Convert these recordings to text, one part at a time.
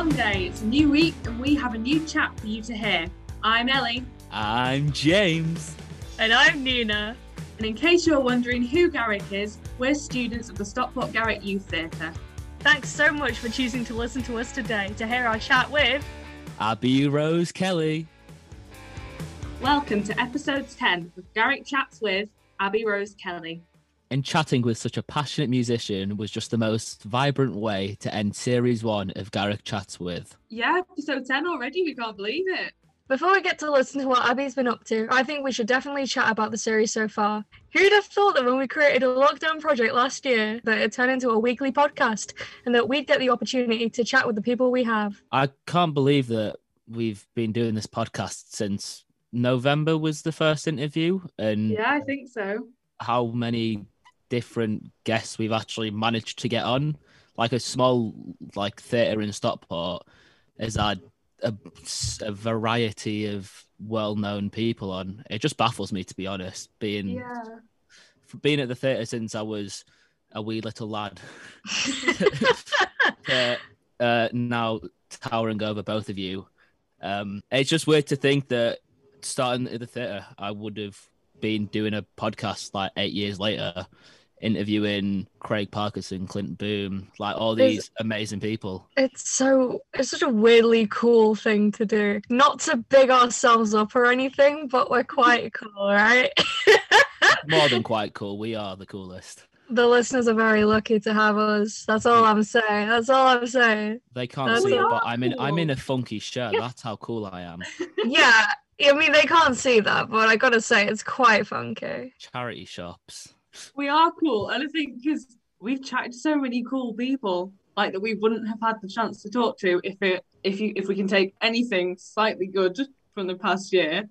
Hello, it's Monday. It's a new week, and we have a new chat for you to hear. I'm Ellie. I'm James. And I'm Nina. And in case you're wondering who Garrick is, we're students of the Stockport Garrick Youth Theatre. Thanks so much for choosing to listen to us today to hear our chat with Abby Rose Kelly. Welcome to episode 10 of Garrick Chats with Abby Rose Kelly. And chatting with such a passionate musician was just the most vibrant way to end series one of Garrick Chats with. Yeah, episode 10 already. We can't believe it. Before we get to listen to what Abby's been up to, I think we should definitely chat about the series so far. Who'd have thought that when we created a lockdown project last year that it turned into a weekly podcast and that we'd get the opportunity to chat with the people we have? I can't believe that we've been doing this podcast since November was the first interview and Yeah, I think so. how many different guests we've actually managed to get on. Like a small like theatre in Stockport has had a, a variety of well-known people on. It just baffles me to be honest. Being Yeah. being at the theatre since I was a wee little lad, to, uh, now towering over both of you. Um, it's just weird to think that starting at the theatre, I would have been doing a podcast like eight years later, interviewing Craig Parkinson, Clint Boon, like all these amazing people. It's so it's such a weirdly cool thing to do. Not to big ourselves up or anything, but we're quite cool, right? More than quite cool. We are the coolest. the listeners are very lucky to have us. That's all I'm saying. That's all I'm saying. They can't That's see it, but I'm in. I'm in a funky shirt. That's how cool I am. Yeah. I mean, they can't see that, but I gotta say, it's quite funky. Charity shops. We are cool. And I think because we've chatted to so many cool people, like that we wouldn't have had the chance to talk to if it if you if we can take anything slightly good from the past year.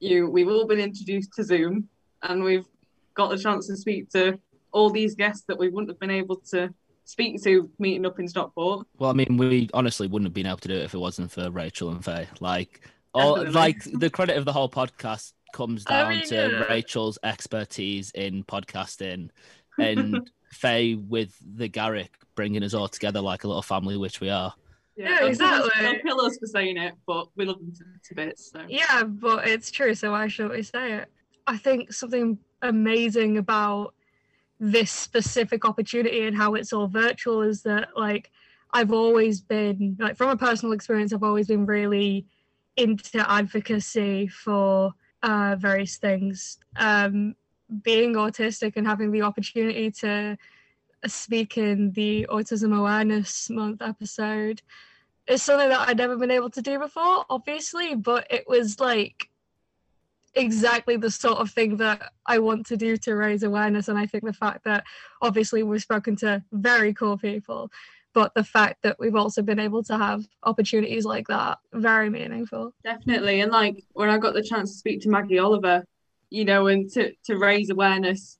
You we've all been introduced to Zoom and we've got the chance to speak to all these guests that we wouldn't have been able to speak to meeting up in Stockport. Well, I mean, we honestly wouldn't have been able to do it if it wasn't for Rachel and Faye. Like, all Definitely. like the credit of the whole podcast comes I down mean, to yeah. Rachel's expertise in podcasting and Faye with the Garrick bringing us all together like a little family, which we are. Yeah, they'll kill us- exactly. They'll kill us for saying it, but we love them to, to bits. So. Yeah, but it's true, so why shouldn't we say it? I think something amazing about this specific opportunity and how it's all virtual is that like I've always been like from a personal experience, I've always been really into advocacy for uh, various things. Um, being autistic and having the opportunity to speak in the Autism Awareness Month episode is something that I'd never been able to do before, obviously, but it was like exactly the sort of thing that I want to do to raise awareness. And I think the fact that obviously we've spoken to very cool people, but the fact that we've also been able to have opportunities like that, very meaningful. Definitely. And like when I got the chance to speak to Maggie Oliver, you know, and to, to raise awareness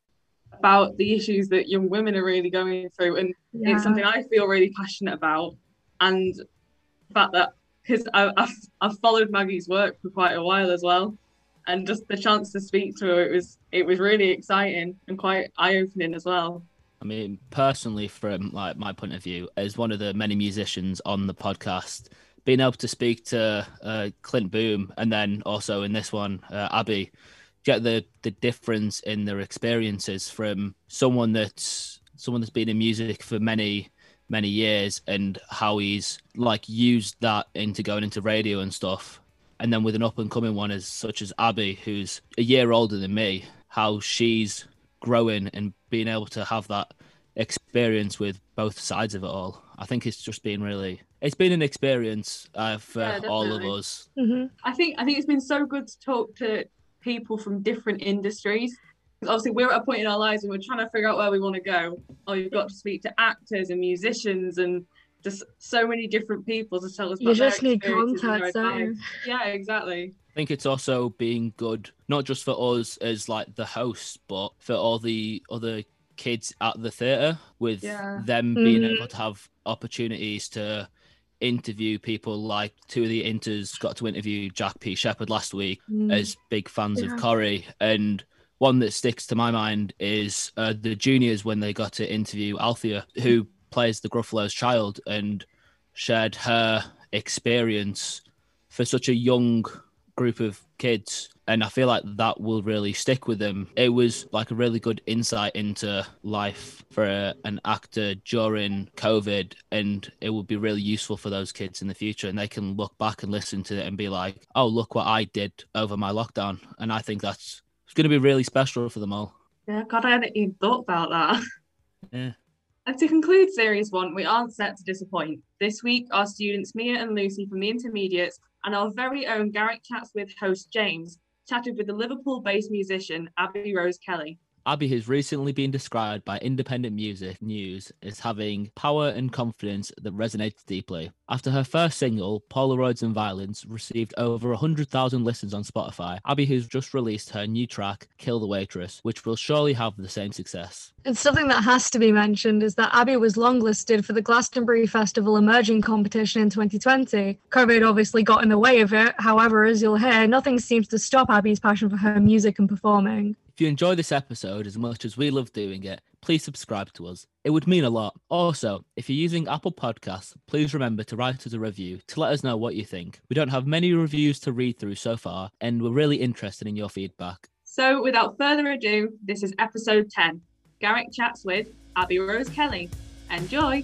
about the issues that young women are really going through. And Yeah. it's something I feel really passionate about. And the fact that, because I've, I've followed Maggie's work for quite a while as well. And just the chance to speak to her, it was it was really exciting and quite eye opening as well. I mean, personally, from like my point of view, as one of the many musicians on the podcast, being able to speak to uh, Clint Boon and then also in this one, uh, Abby, get the the difference in their experiences from someone that's someone that's been in music for many many years and how he's like used that into going into radio and stuff. And then with an up and coming one as such as Abby who's a year older than me how she's growing and being able to have that experience with both sides of it all I think it's just been really it's been an experience uh, for Yeah, all of definitely. us Mhm. I think I think it's been so good to talk to people from different industries. Obviously, we're at a point in our lives and we're trying to figure out where we want to go. Oh, you've got to speak to actors and musicians and just so many different people to tell us. You about their just need experiences and their contacts, don't you? advice. Yeah, exactly. I think it's also being good, not just for us as like the hosts, but for all the other kids at the theatre, with Yeah. them being Mhm. able to have opportunities to interview people like two of the inters got to interview Jack P. Shepherd last week Mm. as big fans Yeah. of Corrie. And one that sticks to my mind is uh, the juniors when they got to interview Althea, who plays the Gruffalo's child. And shared her experience for such a young group of kids and I feel like that will really stick with them. It was like a really good insight into life for a, an actor during COVID, and it would be really useful for those kids in the future. And they can look back and listen to it and be like, "Oh, look what I did over my lockdown," and I think that's it's going to be really special for them all. Yeah, God, I hadn't even thought about that. Yeah. And to conclude Series 1, we aren't set to disappoint. This week, our students Mia and Lucy from the intermediates and our very own Garrick Chats with host James chatted with the Liverpool based musician Abby Rose Kelly. Abby has recently been described by Independent Music News as having power and confidence that resonates deeply. After her first single, Polaroids and Violence, received over 100,000 listens on Spotify, Abby has just released her new track, Kill the Waitress, which will surely have the same success. And something that has to be mentioned is that Abby was longlisted for the Glastonbury Festival Emerging competition in 2020. COVID obviously got in the way of it. However, as you'll hear, nothing seems to stop Abby's passion for her music and performing. If you enjoy this episode as much as we love doing it, please subscribe to us. It would mean a lot. Also, if you're using Apple Podcasts, please remember to write us a review to let us know what you think. We don't have many reviews to read through so far, and we're really interested in your feedback. So, without further ado, this is episode 10 Garrick Chats with Abby Rose Kelly. Enjoy!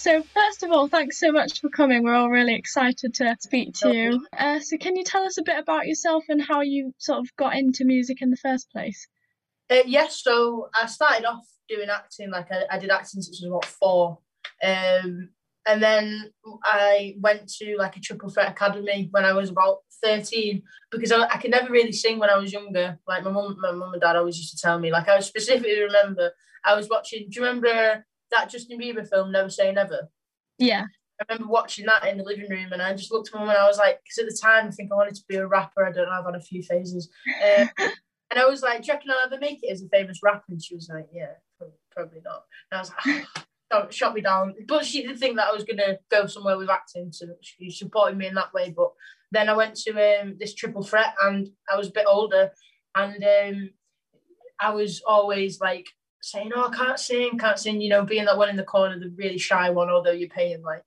So, first of all, thanks so much for coming. We're all really excited to speak to you. Uh, so, can you tell us a bit about yourself and how you sort of got into music in the first place? Uh, yes, so I started off doing acting, like I, I did acting since I was about four. Um, and then I went to like a triple threat academy when I was about 13 because I, I could never really sing when I was younger. Like my mum, my mum and dad always used to tell me. Like I specifically remember I was watching. Do you remember that Justin Bieber film, Never Say Never? Yeah. I remember watching that in the living room, and I just looked at my mum and I was like, because at the time I think I wanted to be a rapper. I don't know, I've had a few phases, um, and I was like, "Do you reckon I'll ever make it as a famous rapper?" And she was like, "Yeah, probably not." And I was like. Oh, shot me down, but she did think that I was gonna go somewhere with acting, so she supported me in that way. But then I went to um, this triple threat, and I was a bit older, and um, I was always like saying, "Oh, I can't sing, can't sing," you know, being that one in the corner, the really shy one, although you're paying like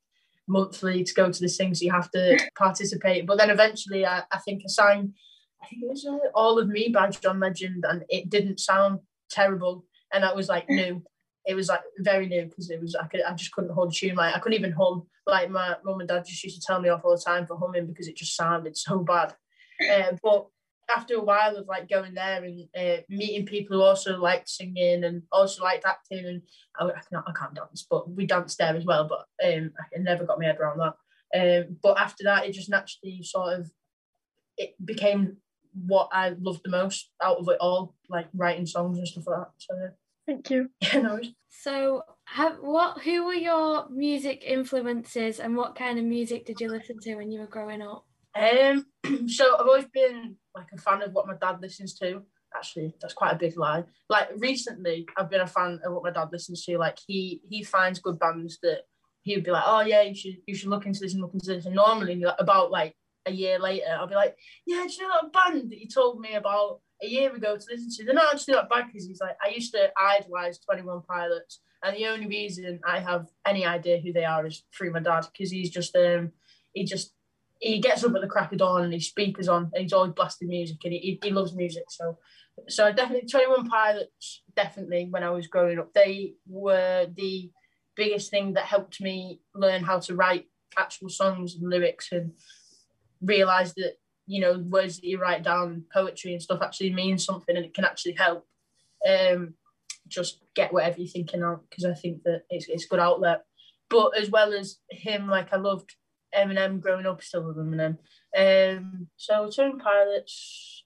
monthly to go to this thing, so you have to participate. But then eventually, I, I think I signed, I think it was uh, All of Me by John Legend, and it didn't sound terrible, and that was like new. It was like very new because it was I could I just couldn't hold a tune like I couldn't even hum like my mum and dad just used to tell me off all the time for humming because it just sounded so bad. Uh, but after a while of like going there and uh, meeting people who also liked singing and also liked acting and I, I, can't, I can't dance but we danced there as well but um, I never got my head around that um, but after that it just naturally sort of it became what I loved the most out of it all like writing songs and stuff like that so yeah. Thank you. Yeah, no. So, have what? Who were your music influences, and what kind of music did you listen to when you were growing up? Um, so I've always been like a fan of what my dad listens to. Actually, that's quite a big lie. Like recently, I've been a fan of what my dad listens to. Like he he finds good bands that he would be like, oh yeah, you should you should look into this and look into this. And normally, about like a year later, I'll be like, yeah, do you know that band that you told me about a year ago to listen to? They're not actually that bad because he's like, I used to idolize Twenty One Pilots, and the only reason I have any idea who they are is through my dad because he's just um he just he gets up at the crack of dawn and his speakers on and he's always blasting music and he, he loves music so so definitely 21 pilots definitely when i was growing up they were the biggest thing that helped me learn how to write actual songs and lyrics and realize that you know words that you write down poetry and stuff actually means something and it can actually help um just get whatever you're thinking out because i think that it's, it's good outlet but as well as him like i loved Eminem growing up, still with Eminem. Um, so Twenty One Pilots,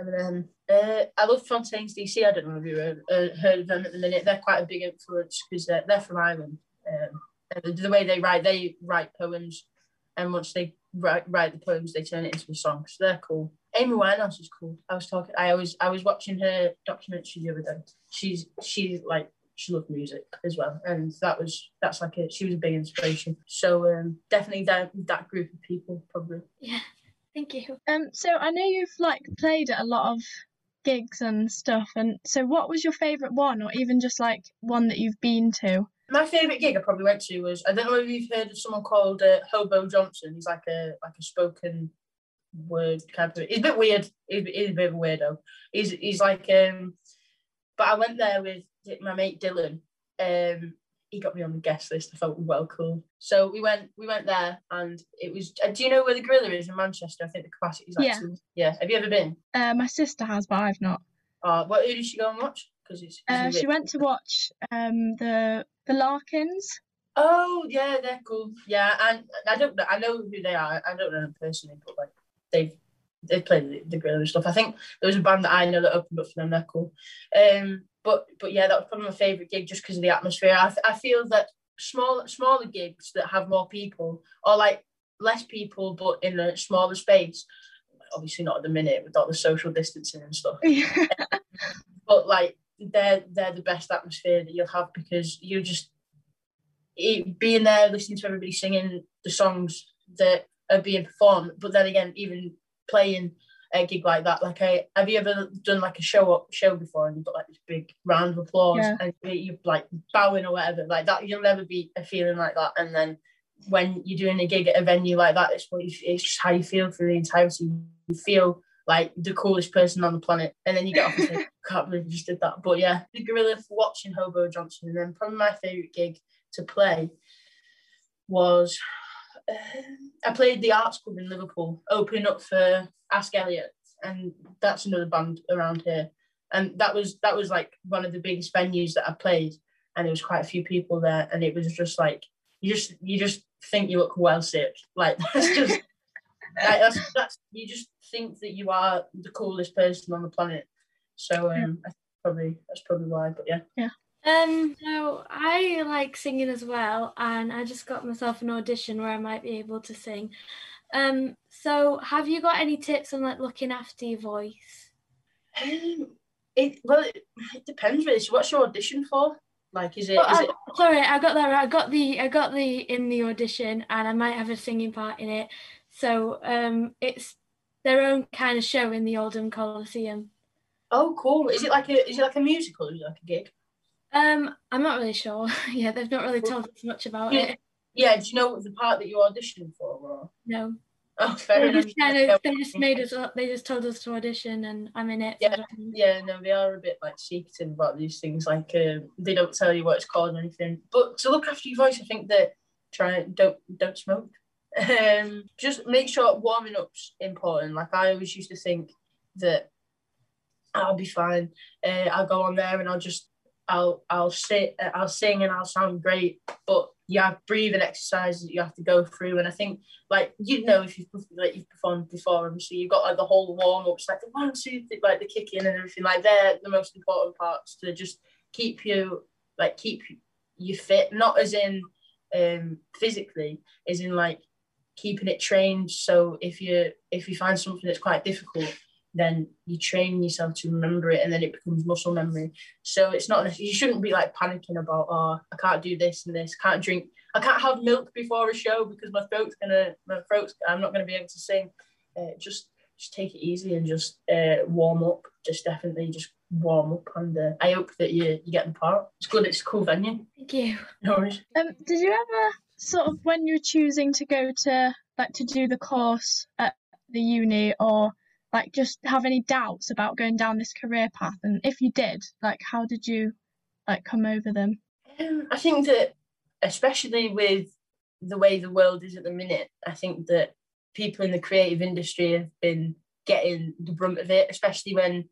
Eminem. Uh, I love Fontaines DC. I don't know if you heard, uh, heard of them at the minute. They're quite a big influence because they're, they're from Ireland. Um, the way they write, they write poems, and once they write, write the poems, they turn it into a song. So they're cool. Amy Winehouse is cool. I was talking. I was I was watching her documentary the other day. She's she's like she loved music as well, and that was that's like a she was a big inspiration. So um, definitely that that group of people probably. Yeah, thank you. Um, so I know you've like played at a lot of gigs and stuff, and so what was your favorite one, or even just like one that you've been to? My favourite gig I probably went to was I don't know if you've heard of someone called uh, Hobo Johnson. He's like a like a spoken word kind of. He's a bit weird. He's, he's a bit of a weirdo. He's he's like um. But I went there with my mate Dylan. Um, he got me on the guest list. I felt well cool. So we went we went there and it was uh, do you know where the gorilla is in Manchester? I think the capacity is like Yeah. two- yeah. Have you ever been? Uh, my sister has, but I've not. Uh what who did she go and watch? Because it's, it's Uh, she went to watch um the the Larkins. Oh yeah, they're cool. Yeah, and I don't know I know who they are. I don't know them personally, but like they've they played the, the gorilla and stuff. I think there was a band that I know that opened up for them. They're cool. Um, but but yeah, that was probably my favorite gig just because of the atmosphere. I, I feel that small smaller gigs that have more people or like less people but in a smaller space. Obviously not at the minute with all the social distancing and stuff. but like they're they're the best atmosphere that you'll have because you just it, being there listening to everybody singing the songs that are being performed but then again even playing a gig like that like I, have you ever done like a show up show before and you've got like this big round of applause Yeah. and you're like bowing or whatever? Like that you'll never be a feeling like that. And then when you're doing a gig at a venue like that it's what you, it's just how you feel for the entirety. You feel like the coolest person on the planet. And then you get off and say can't believe you just did that. But yeah, the gorilla for watching Hobo Johnson, and then probably my favourite gig to play was I played the Arts Club in Liverpool, opening up for Ask Elliot, and that's another band around here. And that was that was like one of the biggest venues that I played, and there was quite a few people there, and it was just like you just you just think you look well sick, like that's just. like, that's, that's you just think that you are the coolest person on the planet so um, I think probably that's probably why. But yeah, yeah, Um, so I like singing as well, and I just got myself an audition where I might be able to sing. Um, so have you got any tips on like looking after your voice? um, it well it, it depends really. So what's your audition for? Like, is it? Is I- it? sorry, I got that. right. I got the I got the in the audition, and I might have a singing part in it. So um, it's their own kind of show in the Oldham Coliseum. Oh, cool. Is it like a? Is it like a musical? Is it like a gig? Um, I'm not really sure. yeah, they've not really told us much about it. Yeah. Do you know what the part that you auditioned for? Or? No, Oh, fair they enough. just kind of they just made us. They just told us to audition, and I'm in it. Yeah. don't. Yeah, no, they are a bit like secretive about these things. Like, um, they don't tell you what it's called or anything. But to look after your voice, I think that try don't don't smoke. Um, just make sure warming up's important. Like I always used to think that I'll be fine. Uh, I'll go on there and I'll just I'll I'll sit I'll sing and I'll sound great. But you have breathing exercises that you have to go through. And I think like you know if you've like you've performed before, obviously you've got like the whole warm ups, like the one two like the kicking and everything. Like they're the most important parts to just keep you like keep you fit, not as in um physically, as in like keeping it trained. So if you if you find something that's quite difficult, then you train yourself to remember it, and then it becomes muscle memory. So it's not you shouldn't be like panicking about oh I can't do this and this, can't drink, I can't have milk before a show because my throat's gonna my throat's I'm not gonna be able to sing. Uh, just just take it easy and just uh, warm up. Just definitely just warm up, and uh, I hope that you you get the part. It's good. It's a cool venue. Thank you. No worries. Um, did you ever sort of when you were choosing to go to like to do the course at the uni or like just have any doubts about going down this career path? And if you did, like how did you like come over them? Um, I think that, especially with the way the world is at the minute, I think that people in the creative industry have been getting the brunt of it, especially when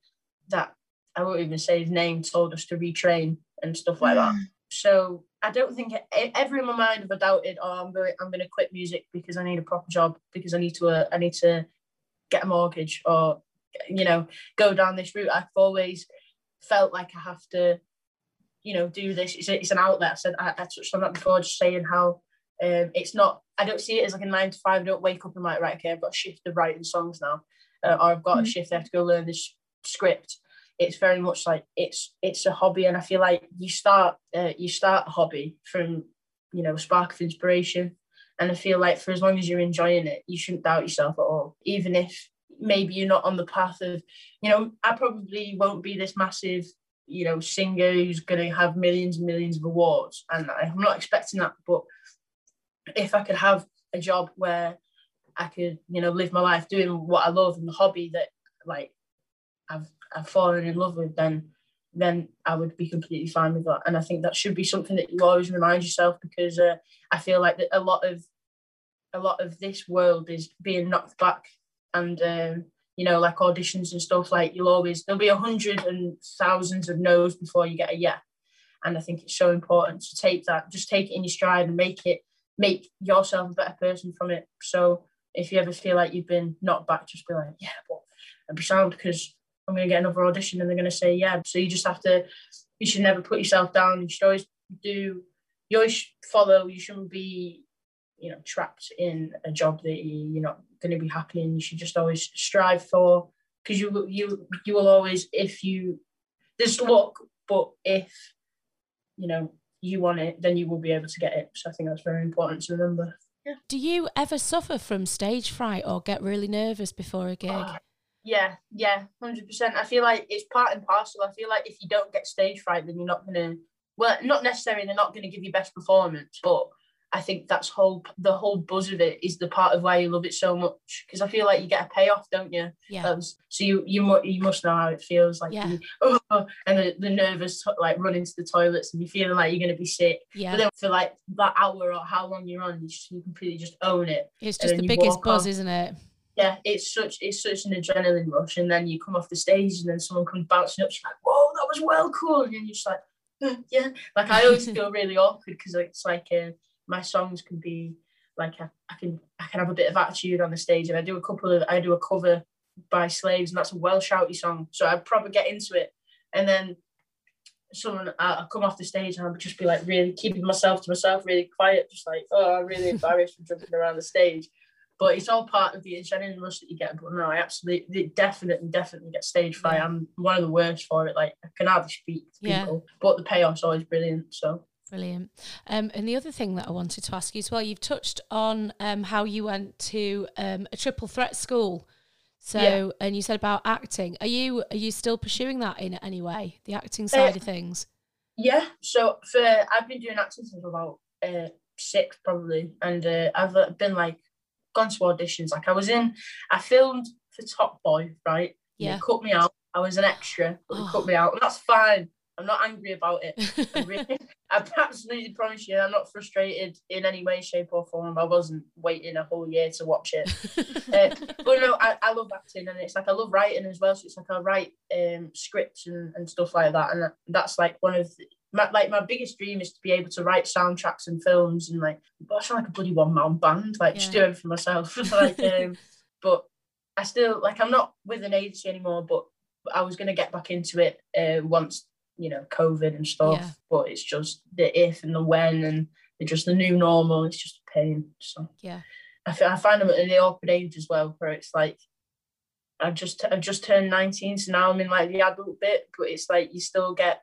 that I won't even say his name told us to retrain and stuff like that. So I don't think ever in my mind have I doubted, oh, I'm going, I'm going to quit music because I need a proper job because I need to, uh, I need to get a mortgage or, you know, go down this route. I've always felt like I have to, you know, do this. It's, it's an outlet. I said I, I touched on that before, just saying how um, it's not. I don't see it as like a nine to five. I don't wake up and like, right, okay, I've got a shift of writing songs now, uh, or I've got a Mm. shift. I have to go learn this script. It's very much like it's it's a hobby, and I feel like you start uh, you start a hobby from you know a spark of inspiration, and I feel like for as long as you're enjoying it, you shouldn't doubt yourself at all, even if maybe you're not on the path of you know I probably won't be this massive you know singer who's going to have millions and millions of awards, and I'm not expecting that. But if I could have a job where I could, you know, live my life doing what I love and the hobby that like I've I've fallen in love with, then then I would be completely fine with that. And I think that should be something that you always remind yourself because uh, I feel like that a lot of a lot of this world is being knocked back, and um, you know, like auditions and stuff. Like you'll always there'll be a hundred and thousands of no's before you get a yeah. And I think it's so important to take that, just take it in your stride and make it make yourself a better person from it. So if you ever feel like you've been knocked back, just be like, yeah, but I'd be sound because I'm going to get another audition and they're going to say yeah. So you just have to, you should never put yourself down. You should always do, you always follow. You shouldn't be, you know, trapped in a job that you're not going to be happy in. You should just always strive for, because you you you will always if you there's luck, but if you know you want it, then you will be able to get it. So I think that's very important to remember. Yeah. Do you ever suffer from stage fright or get really nervous before a gig? Oh, yeah, yeah, hundred percent. I feel like it's part and parcel. I feel like if you don't get stage fright, then you're not gonna. Well, not necessarily they're not gonna give you best performance, but I think that's whole the whole buzz of it is the part of why you love it so much because I feel like you get a payoff, don't you? Yeah. Um, so you you you must know how it feels like. Yeah. You, oh, and the, the nervous like running to the toilets and you feeling like you're gonna be sick. Yeah. But then for like that hour or how long you're on, you, just, you completely just own it. It's just the biggest buzz, isn't it? Yeah, it's such it's such an adrenaline rush, and then you come off the stage and then someone comes bouncing up, you're like, "Whoa, that was well cool," and you're just like, "Yeah." Like I always feel really awkward because it's like. Uh, my songs can be like I, I can I can have a bit of attitude on the stage and I do a couple of I do a cover by Slaves and that's a well shouty song so I'd probably get into it. And then someone uh, I'll come off the stage and I'll just be like really keeping myself to myself really quiet just like oh I'm really embarrassed from jumping around the stage. But it's all part of the adrenaline rush that you get. But no I absolutely definitely definitely get stage fright. I'm one of the worst for it. Like I can hardly speak to people but the payoff's always brilliant so Brilliant. Um, and the other thing that I wanted to ask you as well, you've touched on um, how you went to um, a triple threat school. So, yeah. and you said about acting. Are you are you still pursuing that in any way, the acting side uh, of things? Yeah. So for I've been doing acting since about uh, six probably, and uh, I've uh, been like gone to auditions. Like I was in, I filmed for Top Boy, right? Yeah. They cut me out. I was an extra, but they oh. cut me out, and that's fine. I'm not angry about it. I, really, I absolutely promise you, I'm not frustrated in any way, shape, or form. I wasn't waiting a whole year to watch it. uh, but no, I, I love acting, and it's like I love writing as well. So it's like I write um, scripts and, and stuff like that, and that's like one of the, my, like my biggest dream is to be able to write soundtracks and films and like I sound like a bloody one man band, like yeah. just do for myself. like, um, but I still like I'm not with an agency anymore, but I was gonna get back into it uh, once you know COVID and stuff. Yeah. But it's just the if and the when and just the new normal. It's just a pain. So yeah, I, I find them at the awkward age as well, where it's like I've just I've just turned 19, so now I'm in like the adult bit, but it's like you still get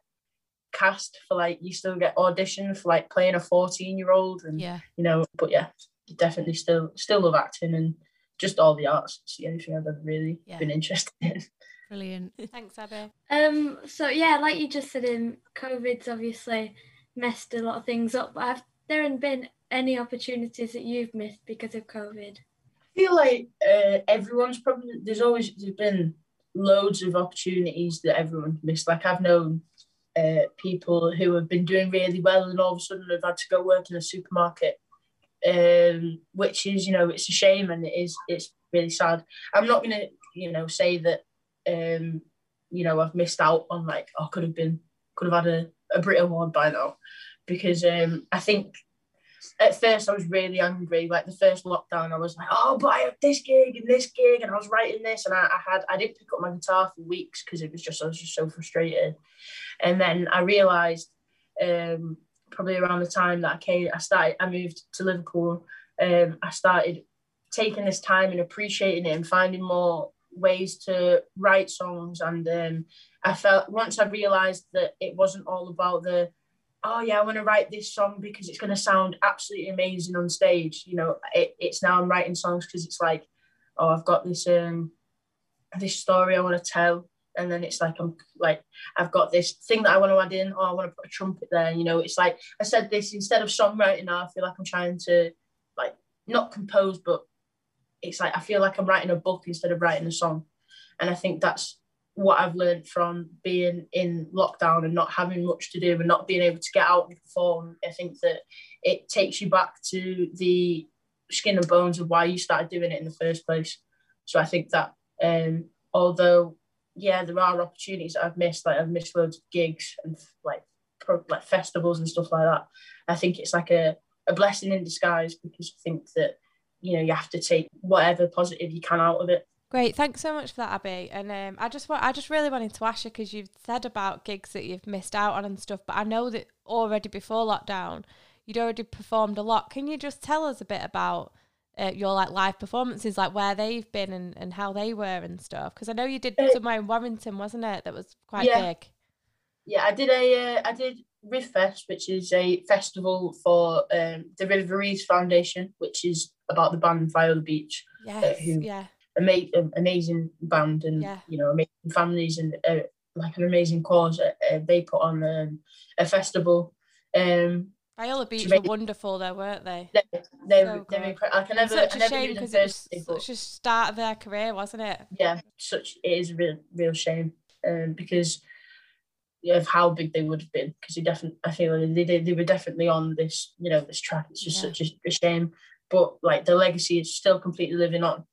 cast for like you still get audition for like playing a 14 year old and yeah you know but yeah definitely still still love acting and just all the arts it's the only thing I've ever really yeah. been interested in Brilliant. Thanks, Abby. Um, so yeah, like you just said, in um, COVID's obviously messed a lot of things up. But have there been any opportunities that you've missed because of COVID? I feel like uh, everyone's probably there's always there's been loads of opportunities that everyone's missed. Like I've known uh, people who have been doing really well and all of a sudden have had to go work in a supermarket, um, which is you know it's a shame and it is it's really sad. I'm not gonna you know say that um, you know, I've missed out on like, I oh, could have been, could have had a, a Brit Award by now. Because um, I think at first I was really angry. Like the first lockdown, I was like, oh, but I have this gig and this gig, and I was writing this, and I, I had I didn't pick up my guitar for weeks because it was just I was just so frustrated. And then I realised, um, probably around the time that I came, I started, I moved to Liverpool. Um, I started taking this time and appreciating it and finding more ways to write songs and um, I felt once I realized that it wasn't all about the oh yeah I want to write this song because it's going to sound absolutely amazing on stage you know it, it's now I'm writing songs because it's like oh I've got this um this story I want to tell and then it's like I'm like I've got this thing that I want to add in, or I want to put a trumpet there. You know, it's like I said this instead of songwriting now. I feel like I'm trying to like not compose, but it's like I feel like I'm writing a book instead of writing a song, and I think that's what I've learned from being in lockdown and not having much to do and not being able to get out and perform. I think that it takes you back to the skin and bones of why you started doing it in the first place. So I think that um, although yeah, there are opportunities that I've missed. Like I've missed loads of gigs and like pro, like festivals and stuff like that. I think it's like a, a blessing in disguise because I think that you know you have to take whatever positive you can out of it. Great, thanks so much for that, Abby. And um, I just want, I just really wanted to ask you because you've said about gigs that you've missed out on and stuff, but I know that already before lockdown, you'd already performed a lot. Can you just tell us a bit about uh, your like live performances, like where they've been and, and how they were and stuff? Because I know you did uh, somewhere in Warrington, wasn't it? That was quite yeah. big. Yeah, I did a uh, I did Riv Fest, which is a festival for um, the River Reeves Foundation, which is about the band Viola Beach. Uh, yes, who, yeah. Ama- um, amazing band and yeah. you know amazing families and uh, like an amazing cause. Uh, they put on um, a festival um, Viola Beach were wonderful though, weren't they? They, they, so they were incredible. I can never, such a shame because it was such a start of their career, wasn't it? Yeah, such it is a real, real shame, um, because of how big they would have been. Because they definitely, I feel they, they, they were definitely on this, you know, this track. It's just yeah. such a, a shame, but like the legacy is still completely living on,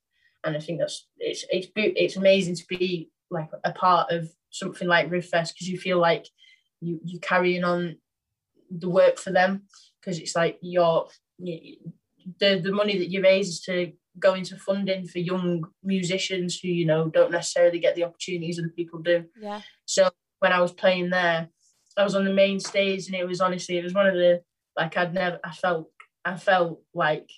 and I think that's it's it's it's amazing to be like a part of something like Fest because you feel like you you carrying on the work for them because it's like your the the money that you raise is to go into funding for young musicians who you know don't necessarily get the opportunities that people do. Yeah. So when I was playing there, I was on the main stage and it was honestly it was one of the like I'd never I felt I felt like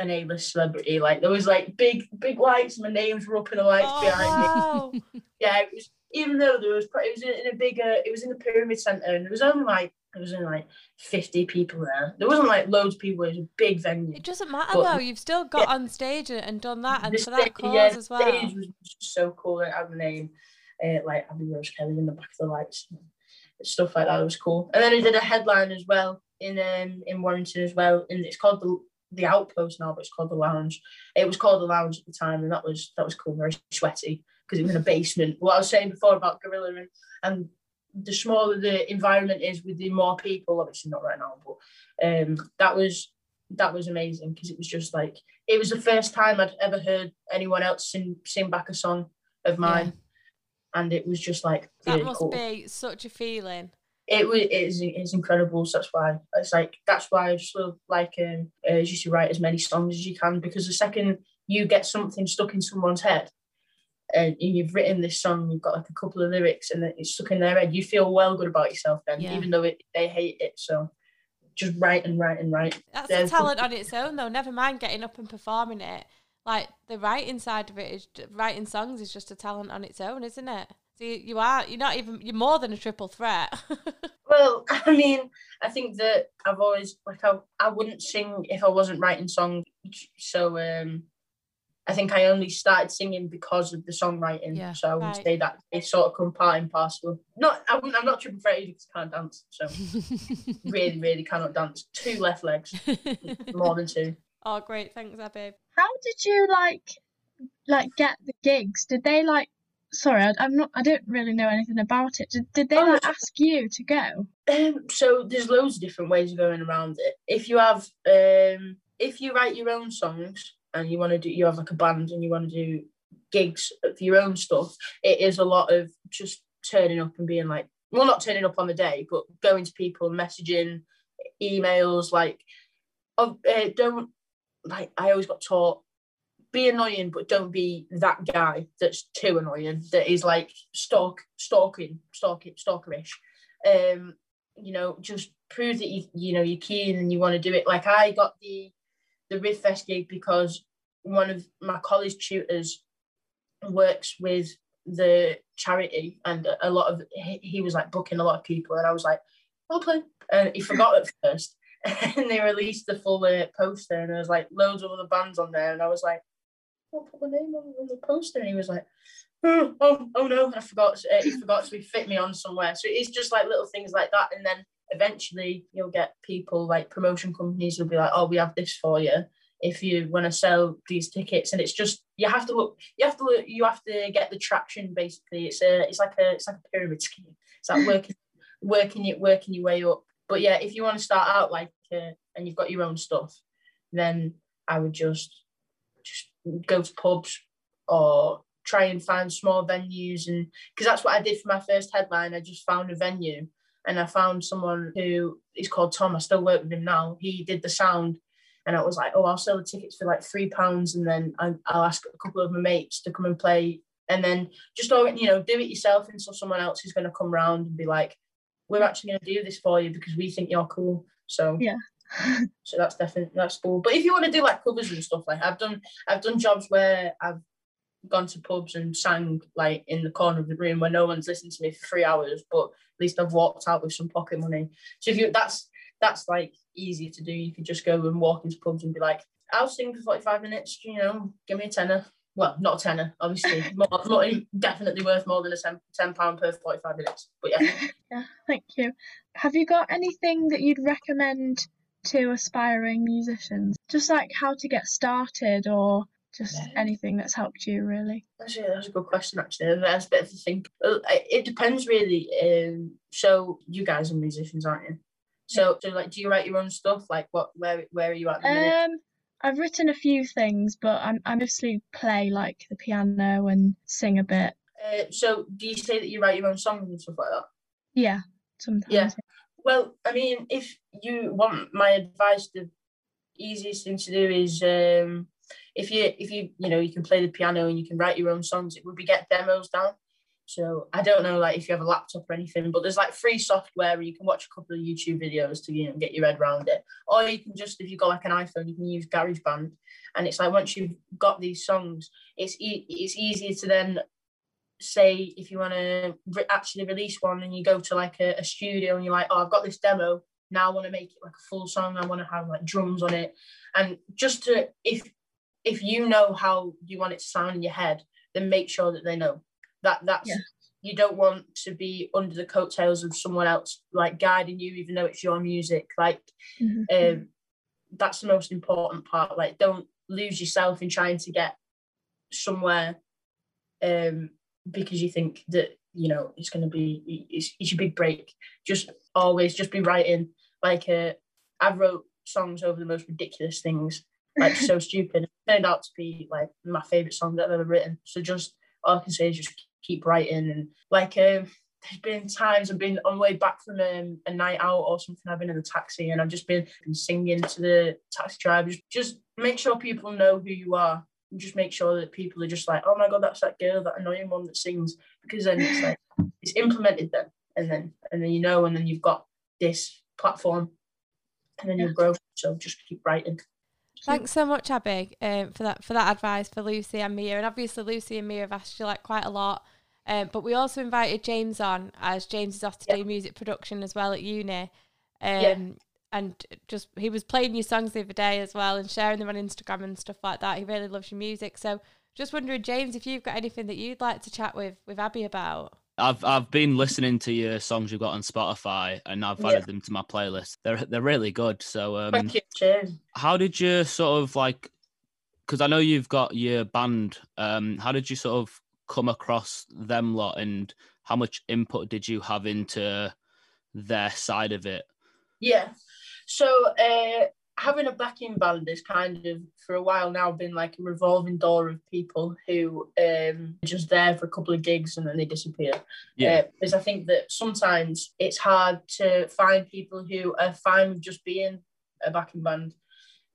an A-list celebrity. Like there was like big big lights, my names were up in the lights oh, behind me. yeah, it was even though there was it was in a bigger it was in the pyramid center and there was only like there was only like 50 people there. There wasn't like loads of people. It was a big venue. It doesn't matter but, though. You've still got yeah, on stage and done that, and for that cause yeah, as well. The stage was so cool. It had the name, uh, like Abby Rose Kelly in the back of the lights, stuff like that. It was cool. And then I did a headline as well in um in Warrington as well, and it's called the the Outpost now, but it's called the Lounge. It was called the Lounge at the time, and that was that was cool. Very sweaty because it was in a basement. What I was saying before about Gorilla and, and the smaller the environment is with the more people, obviously not right now, but um, that was that was amazing because it was just like it was the first time I'd ever heard anyone else sing sing back a song of mine, yeah. and it was just like really that must cool. be such a feeling. It was it's, it's incredible. So that's why it's like that's why I just love like um, urge you to write as many songs as you can because the second you get something stuck in someone's head, and you've written this song, you've got like a couple of lyrics, and it's stuck in their head. You feel well good about yourself then, yeah. even though it, they hate it. So just write and write and write. That's There's a talent on its own, though. Never mind getting up and performing it. Like the writing side of it is writing songs is just a talent on its own, isn't it? So you, you are you're not even you're more than a triple threat. well, I mean, I think that I've always like I I wouldn't sing if I wasn't writing songs. So um I think I only started singing because of the songwriting. Yeah, so I would right. say that it sort of come part and parcel. Not, I am not triple threat because I can't dance. So really, really cannot dance. Two left legs, more than two. Oh, great! Thanks, Abby. How did you like, like get the gigs? Did they like? Sorry, I, am not. I don't really know anything about it. Did, did they oh, like ask you to go? Um, so there's loads of different ways of going around it. If you have, um, if you write your own songs and you want to do you have like a band and you want to do gigs of your own stuff it is a lot of just turning up and being like well not turning up on the day but going to people messaging emails like uh, don't like i always got taught be annoying but don't be that guy that's too annoying that is like stalk stalking stalking stalkerish. Um you know just prove that you you know you're keen and you want to do it. Like i got the the Rivfest gig because one of my college tutors works with the charity and a lot of he, he was like booking a lot of people and I was like I'll play and he forgot at first. And they released the full uh, poster and there was like loads of other bands on there and I was like I'll put my name on, on the poster? And he was like oh, oh, oh no, I forgot. Uh, he forgot to fit me on somewhere. So it's just like little things like that, and then eventually you'll get people like promotion companies will be like, oh, we have this for you. If you want to sell these tickets. And it's just you have to look you have to look you have to get the traction basically. It's a it's like a it's like a pyramid scheme. It's like working working it working your way up. But yeah if you want to start out like uh, and you've got your own stuff then i would just just go to pubs or try and find small venues and because that's what i did for my first headline i just found a venue and i found someone who is called tom i still work with him now he did the sound and I was like, oh, I'll sell the tickets for like three pounds, and then I, will ask a couple of my mates to come and play, and then just you know do it yourself until someone else is going to come round and be like, we're actually going to do this for you because we think you're cool. So yeah. So that's definitely that's cool. But if you want to do like covers and stuff, like I've done, I've done jobs where I've gone to pubs and sang like in the corner of the room where no one's listening to me for three hours, but at least I've walked out with some pocket money. So if you that's that's like easy to do. You could just go and walk into pubs and be like, I'll sing for 45 minutes, you know, give me a tenner. Well, not a tenner, obviously. more, more, definitely worth more than a 10, 10 pound per 45 minutes. But yeah. yeah, thank you. Have you got anything that you'd recommend to aspiring musicians? Just like how to get started or just yeah. anything that's helped you really that's a, that's a good question actually that's a bit of a think it depends really um, so you guys are musicians aren't you so, so like, do you write your own stuff? Like, what, where, where are you at the minute? Um, I've written a few things, but I'm I mostly play like the piano and sing a bit. Uh, so, do you say that you write your own songs and stuff like that? Yeah, sometimes. Yeah. Well, I mean, if you want my advice, the easiest thing to do is um, if you if you you know you can play the piano and you can write your own songs, it would be get demos down. So I don't know like if you have a laptop or anything, but there's like free software where you can watch a couple of YouTube videos to you know get your head around it. Or you can just if you've got like an iPhone, you can use GarageBand. And it's like once you've got these songs, it's e- it's easier to then say if you want to re- actually release one and you go to like a, a studio and you're like, oh, I've got this demo. Now I want to make it like a full song. I want to have like drums on it, and just to if if you know how you want it to sound in your head, then make sure that they know that that's yeah. you don't want to be under the coattails of someone else like guiding you, even though it's your music. Like mm-hmm. um, that's the most important part. Like don't lose yourself in trying to get somewhere um, because you think that you know it's going to be it's, it's your big break. Just always just be writing. Like uh, I wrote songs over the most ridiculous things like so stupid. It turned out to be like my favorite song that I've ever written. So just all I can say is just keep writing and like um, there's been times I've been on the way back from um, a night out or something. I've been in a taxi and I've just been, been singing to the taxi driver. Just make sure people know who you are. And just make sure that people are just like, oh my god, that's that girl, that annoying one that sings. Because then it's like it's implemented then, and then and then you know, and then you've got this platform, and then you'll grow. So just keep writing. Thanks so much, Abby, um, for that for that advice for Lucy and Mia. And obviously, Lucy and Mia have asked you like quite a lot. Um, but we also invited James on as James is off to do music production as well at uni. Um, yeah. And just he was playing your songs the other day as well and sharing them on Instagram and stuff like that. He really loves your music. So just wondering, James, if you've got anything that you'd like to chat with with Abby about. I've I've been listening to your songs you've got on Spotify, and I've added yeah. them to my playlist. They're they're really good. So um, thank you, James. How did you sort of like? Because I know you've got your band. Um, how did you sort of come across them lot, and how much input did you have into their side of it? Yeah. So uh, having a backing band is kind of for a while now been like a revolving door of people who um just there for a couple of gigs and then they disappear. Yeah. Uh, because I think that sometimes it's hard to find people who are fine with just being a backing band.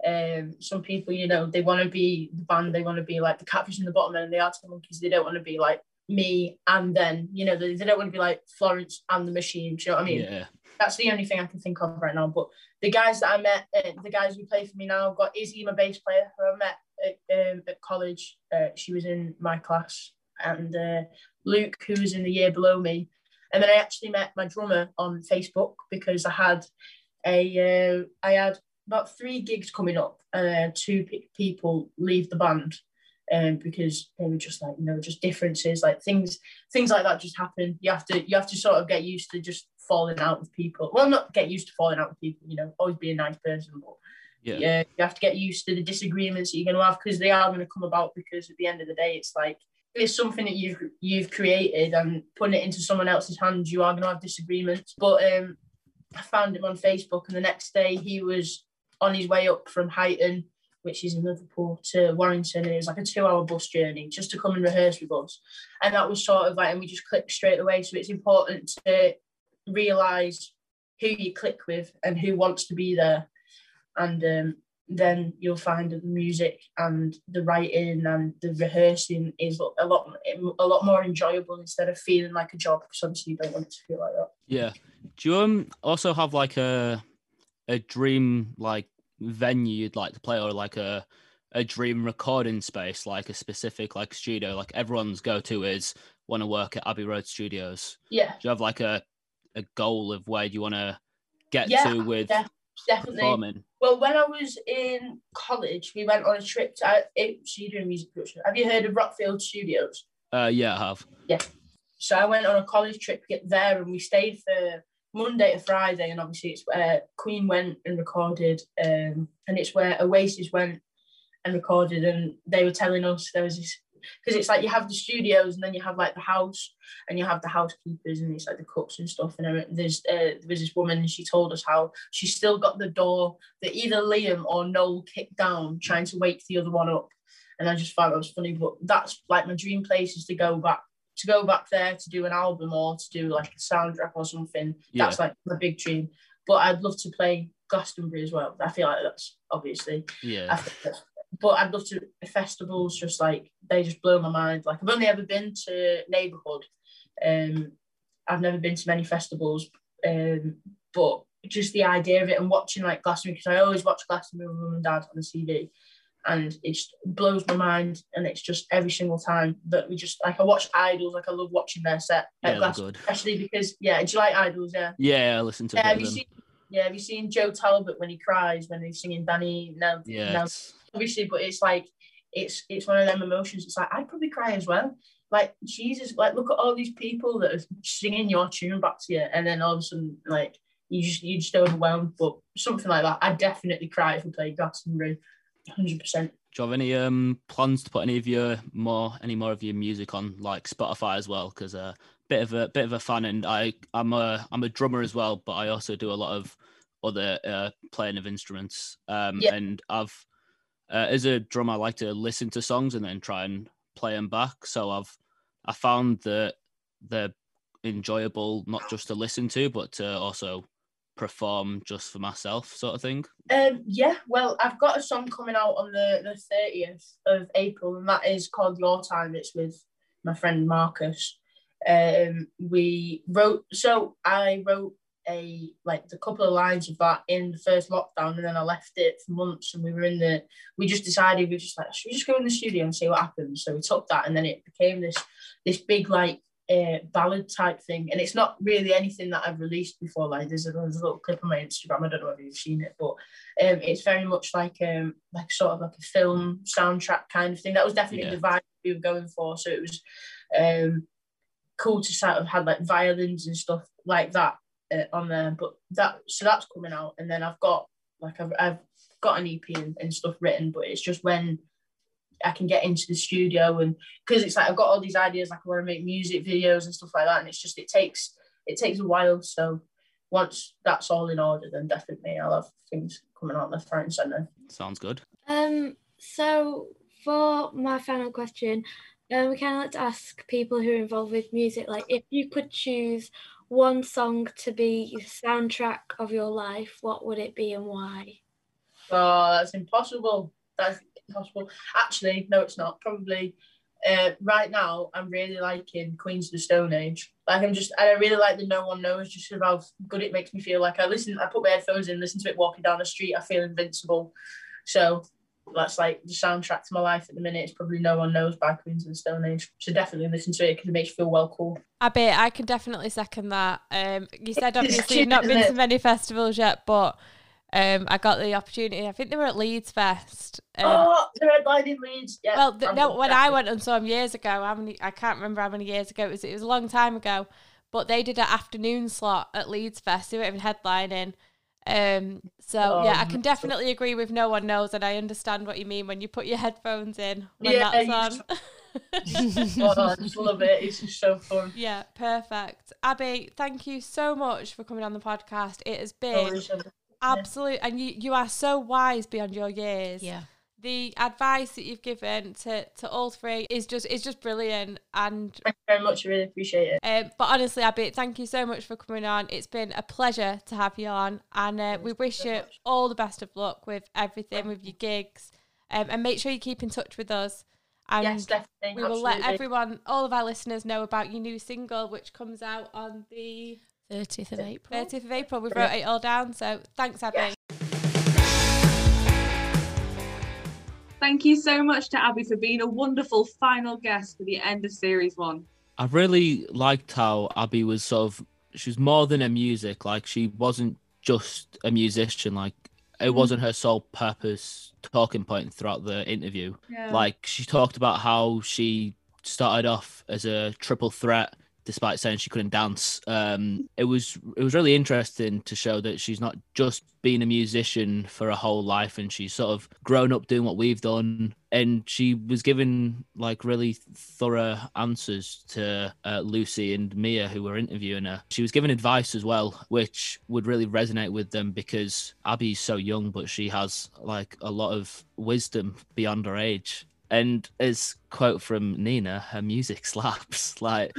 Um, some people, you know, they want to be the band, they want to be like the Catfish and the Bottlemen and the Arctic Monkeys. They don't want to be like me and then, you know, they, they don't want to be like Florence and the Machine. Do you know what I mean? Yeah. That's the only thing I can think of right now. But the guys that I met, uh, the guys who play for me now, I've got Izzy, my bass player, who I met at, um, at college. Uh, she was in my class, and uh, Luke, who was in the year below me. And then I actually met my drummer on Facebook because I had a, uh, I had about three gigs coming up, and uh, two p- people leave the band. um, because they were just like you know just differences like things things like that just happen you have to you have to sort of get used to just falling out with people. Well not get used to falling out with people you know always be a nice person but Yeah. yeah you have to get used to the disagreements that you're going to have because they are going to come about because at the end of the day it's like it's something that you've you've created and putting it into someone else's hands you are going to have disagreements. But um I found him on Facebook and the next day he was on his way up from Huyton which is in Liverpool to Warrington and it was like a two hour bus journey just to come and rehearse with us. And that was sort of like and we just clicked straight away. So it's important to realize who you click with and who wants to be there and um, then you'll find that the music and the writing and the rehearsing is a lot a lot more enjoyable instead of feeling like a job because obviously you don't want it to feel like that Yeah. Do you um, also have like a a dream like venue you'd like to play or like a a dream recording space, like a specific like studio, like everyone's go to is want to work at Abbey Road Studios. yeah Do you have like a a goal of where do you want to get Yeah, to with def- definitely performing? well when i was in college we went on a trip to you're doing music production have you heard of rockfield studios Uh, yeah, I have. Yeah. So I went on a college trip to get there, and we stayed for Monday to Friday, and obviously it's where Queen went and recorded, um, and it's where Oasis went and recorded, and they were telling us there was this because it's like you have the studios, and then you have like the house, and you have the housekeepers, and it's like the cooks and stuff, and there's uh, there was this woman, and she told us how she still got the door that either Liam or Noel kicked down, trying to wake the other one up, and I just found that was funny. But that's like my dream place is to go back to go back there to do an album or to do like a soundtrack or something. Yeah. That's like my big dream. But I'd love to play Glastonbury as well. I feel like that's obviously. Yeah. But I'd love to festivals. Just like they just blow my mind. Like I've only ever been to neighborhood. Um, I've never been to many festivals. Um, but just the idea of it and watching like Glastonbury because I always watch Glastonbury with mum and dad on the TV and it just blows my mind. And it's just every single time that we just like I watch IDLES, like I love watching their set Yeah, at Glastonbury, good. especially because yeah, do you like IDLES? Yeah. Yeah, I listen to Yeah, have you seen? Yeah, have you seen Joe Talbot when he cries when he's singing Danny? No, Yeah. no, obviously, but it's like it's it's one of them emotions. It's like I'd probably cry as well. Like Jesus, like look at all these people that are singing your tune back to you, and then all of a sudden, like you just you just overwhelmed. But something like that, I'd definitely cry if we played Glastonbury, hundred percent. Do you have any um plans to put any of your more any more of your music on like Spotify as well? Because a bit of a bit of a fan, and I I'm a I'm a drummer as well, but I also do a lot of other uh, playing of instruments. Um, Yeah. and I've uh, as a drummer, I like to listen to songs and then try and play them back. So I've I found that they're enjoyable not just to listen to, but to also perform just for myself, sort of thing. Um, yeah, well, I've got a song coming out on the the thirtieth of April, and that is called Your Time. It's with my friend Marcus. Um, we wrote, so I wrote a like the couple of lines of that in the first lockdown, and then I left it for months, and we were in the. We just decided we were just like, should we just go in the studio and see what happens? So we took that, and then it became this this big like uh, ballad type thing, and it's not really anything that I've released before. Like there's a, there's a little clip on my Instagram. I don't know if you've seen it, but um, it's very much like um like sort of like a film soundtrack kind of thing. That was definitely Yeah. the vibe we were going for. So it was um cool to sort of have like violins and stuff like that uh, on there. But that so that's coming out, and then I've got like I've I've got an EP and, and stuff written, but it's just when I can get into the studio and because it's like I've got all these ideas like I want to make music videos and stuff like that, and it's just it takes it takes a while. So once that's all in order, then definitely I'll have things coming out left, right, and centre. Sounds good. Um, so for my final question, um, we kind of like to ask people who are involved with music, like if you could choose one song to be the soundtrack of your life, what would it be and why? Oh, that's impossible. That's impossible. Actually, no, it's not. Probably uh, right now, I'm really liking Queens of the Stone Age. Like, I'm just, I really like the No One Knows just how good it makes me feel. Like, I listen, I put my headphones in, listen to it walking down the street, I feel invincible. So, that's like the soundtrack to my life at the minute. It's probably No One Knows by Queens of the Stone Age. So, definitely listen to it because it makes you feel well cool. Abby, I can definitely second that. Um, you said obviously you've not been to many festivals yet, but Um, I got the opportunity. I think they were at Leeds Fest. Um, oh, the red line in Leeds. Yeah. well, th- I'm no, when I went and saw them years ago, how many? I can't remember how many years ago it was. It was a long time ago, but they did an afternoon slot at Leeds Fest. They weren't even headlining. Um, so Oh, yeah, I can that's definitely agree with no one knows, and I understand what you mean when you put your headphones in when Yeah, that's you on. oh, I just love it. It's just so fun. yeah, perfect. Abby, thank you so much for coming on the podcast. It has been Always absolute, and you you are so wise beyond your years. Yeah. The advice that you've given to, to all three is just is just brilliant and Thank you very much. I really appreciate it. um, but honestly, Abby, thank you so much for coming on. It's been a pleasure to have you on, and uh, we wish so you much. all the best of luck with everything, with your gigs, um, and make sure you keep in touch with us. And yes, definitely. we will let everyone, all of our listeners, know about your new single, which comes out on the 30th of April. 30th of April. We wrote it all down, so thanks, Abby. Yes. Thank you so much to Abby for being a wonderful final guest for the end of series one. I really liked how Abby was sort of she was more than a music, like she wasn't just a musician, like it mm. wasn't her sole purpose talking point throughout the interview. Yeah. Like she talked about how she started off as a triple threat despite saying she couldn't dance. Um it was it was really interesting to show that she's not just been a musician for a whole life and she's sort of grown up doing what we've done and she was given like really thorough answers to uh, Lucy and Mia who were interviewing her. She was given advice as well which would really resonate with them because Abby's so young but she has like a lot of wisdom beyond her age. And as quote from Nina, her music slaps. Like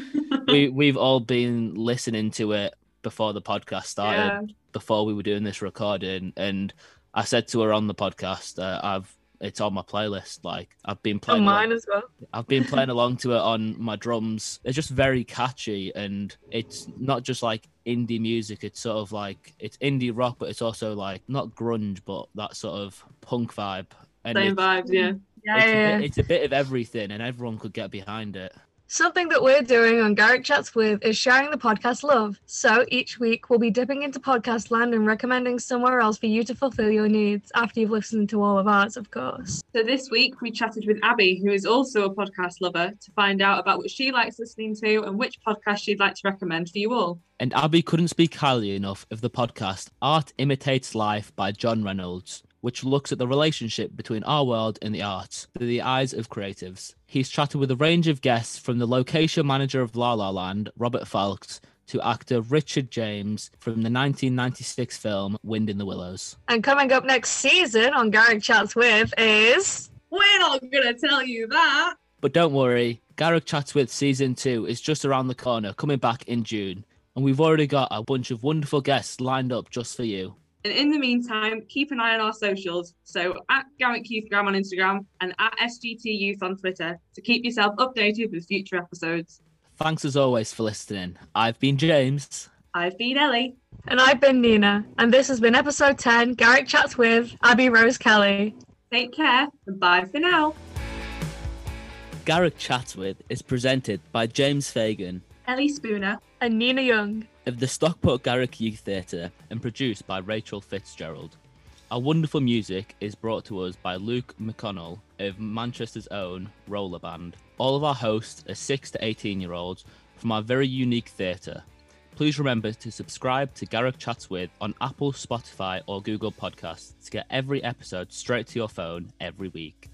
we we've all been listening to it before the podcast started Yeah. before we were doing this recording and i said to her on the podcast uh, i've it's on my playlist like i've been On playing mine along, as well. i've been playing along to it on my drums it's just very catchy and it's not just like indie music it's sort of like it's indie rock but it's also like not grunge but that sort of punk vibe and Same vibes, yeah. Yeah, it's, a bit, it's a bit of everything and everyone could get behind it Something that we're doing on Garrick Chats with is sharing the podcast love. So each week we'll be dipping into podcast land and recommending somewhere else for you to fulfill your needs after you've listened to all of ours, of course. So this week we chatted with Abby, who is also a podcast lover, to find out about what she likes listening to and which podcast she'd like to recommend for you all. And Abby couldn't speak highly enough of the podcast Art Imitates Life by John Reynolds, which looks at the relationship between our world and the arts through the eyes of creatives. He's chatted with a range of guests from the location manager of La La Land, Robert Foulkes, to actor Richard James from the 1996 film Wind in the Willows. And coming up next season on Garrick Chats with is We're not gonna tell you that. But don't worry, Garrick Chats with Season 2 is just around the corner, coming back in June. And we've already got a bunch of wonderful guests lined up just for you. And in the meantime, keep an eye on our socials. So at Garrick Youthgram on Instagram and at SGT Youth on Twitter to keep yourself updated with future episodes. Thanks as always for listening. I've been James. I've been Ellie. and I've been Nina, and this has been episode 10 Garrick Chats with Abby Rose Kelly. Take care and bye for now. Garrick Chats With is presented by James Fagan Ellie Spooner. And Nina Young. Of the Stockport Garrick Youth Theatre and produced by Rachel Fitzgerald. Our wonderful music is brought to us by Luke McConnell of Manchester's own Roller Band. All of our hosts are 6 to 18 year olds from our very unique theatre. Please remember to subscribe to Garrick Chats With on Apple, Spotify, or Google Podcasts to get every episode straight to your phone every week.